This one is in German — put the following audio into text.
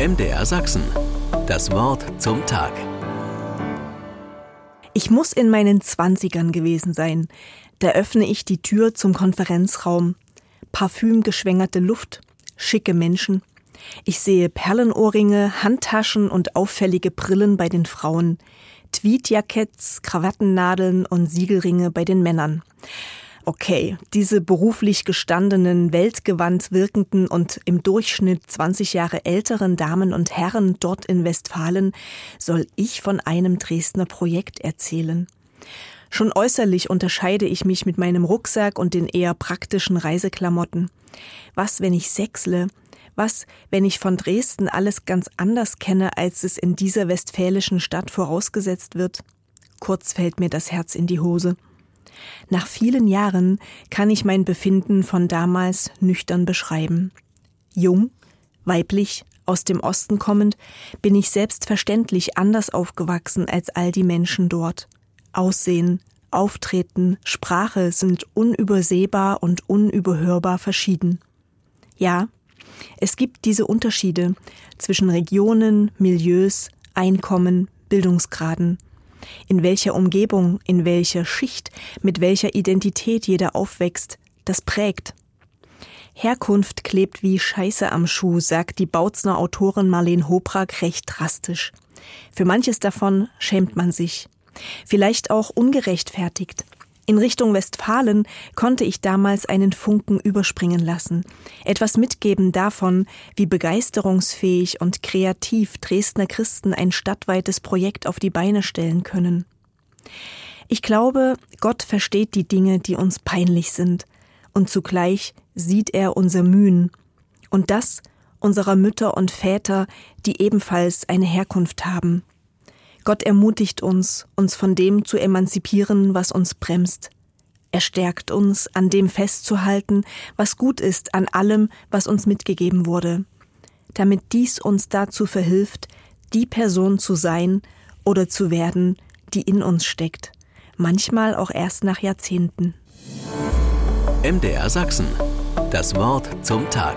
MDR Sachsen. Das Wort zum Tag. Ich muss in meinen Zwanzigern gewesen sein. Da öffne ich die Tür zum Konferenzraum. Parfümgeschwängerte Luft, schicke Menschen. Ich sehe Perlenohrringe, Handtaschen und auffällige Brillen bei den Frauen, Tweedjacketts, Krawattennadeln und Siegelringe bei den Männern okay, diese beruflich gestandenen, weltgewandt wirkenden und im Durchschnitt 20 Jahre älteren Damen und Herren dort in Westfalen soll ich von einem Dresdner Projekt erzählen. Schon äußerlich unterscheide ich mich mit meinem Rucksack und den eher praktischen Reiseklamotten. Was, wenn ich sechsle? Was, wenn ich von Dresden alles ganz anders kenne, als es in dieser westfälischen Stadt vorausgesetzt wird? Kurz fällt mir das Herz in die Hose. Nach vielen Jahren kann ich mein Befinden von damals nüchtern beschreiben. Jung, weiblich, aus dem Osten kommend, bin ich selbstverständlich anders aufgewachsen als all die Menschen dort. Aussehen, Auftreten, Sprache sind unübersehbar und unüberhörbar verschieden. Ja, es gibt diese Unterschiede zwischen Regionen, Milieus, Einkommen, Bildungsgraden in welcher Umgebung, in welcher Schicht, mit welcher Identität jeder aufwächst, das prägt. Herkunft klebt wie Scheiße am Schuh, sagt die Bautzner Autorin Marlene Hoprak recht drastisch. Für manches davon schämt man sich. Vielleicht auch ungerechtfertigt. In Richtung Westfalen konnte ich damals einen Funken überspringen lassen, etwas mitgeben davon, wie begeisterungsfähig und kreativ Dresdner Christen ein stadtweites Projekt auf die Beine stellen können. Ich glaube, Gott versteht die Dinge, die uns peinlich sind, und zugleich sieht er unser Mühen und das unserer Mütter und Väter, die ebenfalls eine Herkunft haben. Gott ermutigt uns, uns von dem zu emanzipieren, was uns bremst. Er stärkt uns, an dem festzuhalten, was gut ist, an allem, was uns mitgegeben wurde, damit dies uns dazu verhilft, die Person zu sein oder zu werden, die in uns steckt, manchmal auch erst nach Jahrzehnten. MDR Sachsen. Das Wort zum Tag.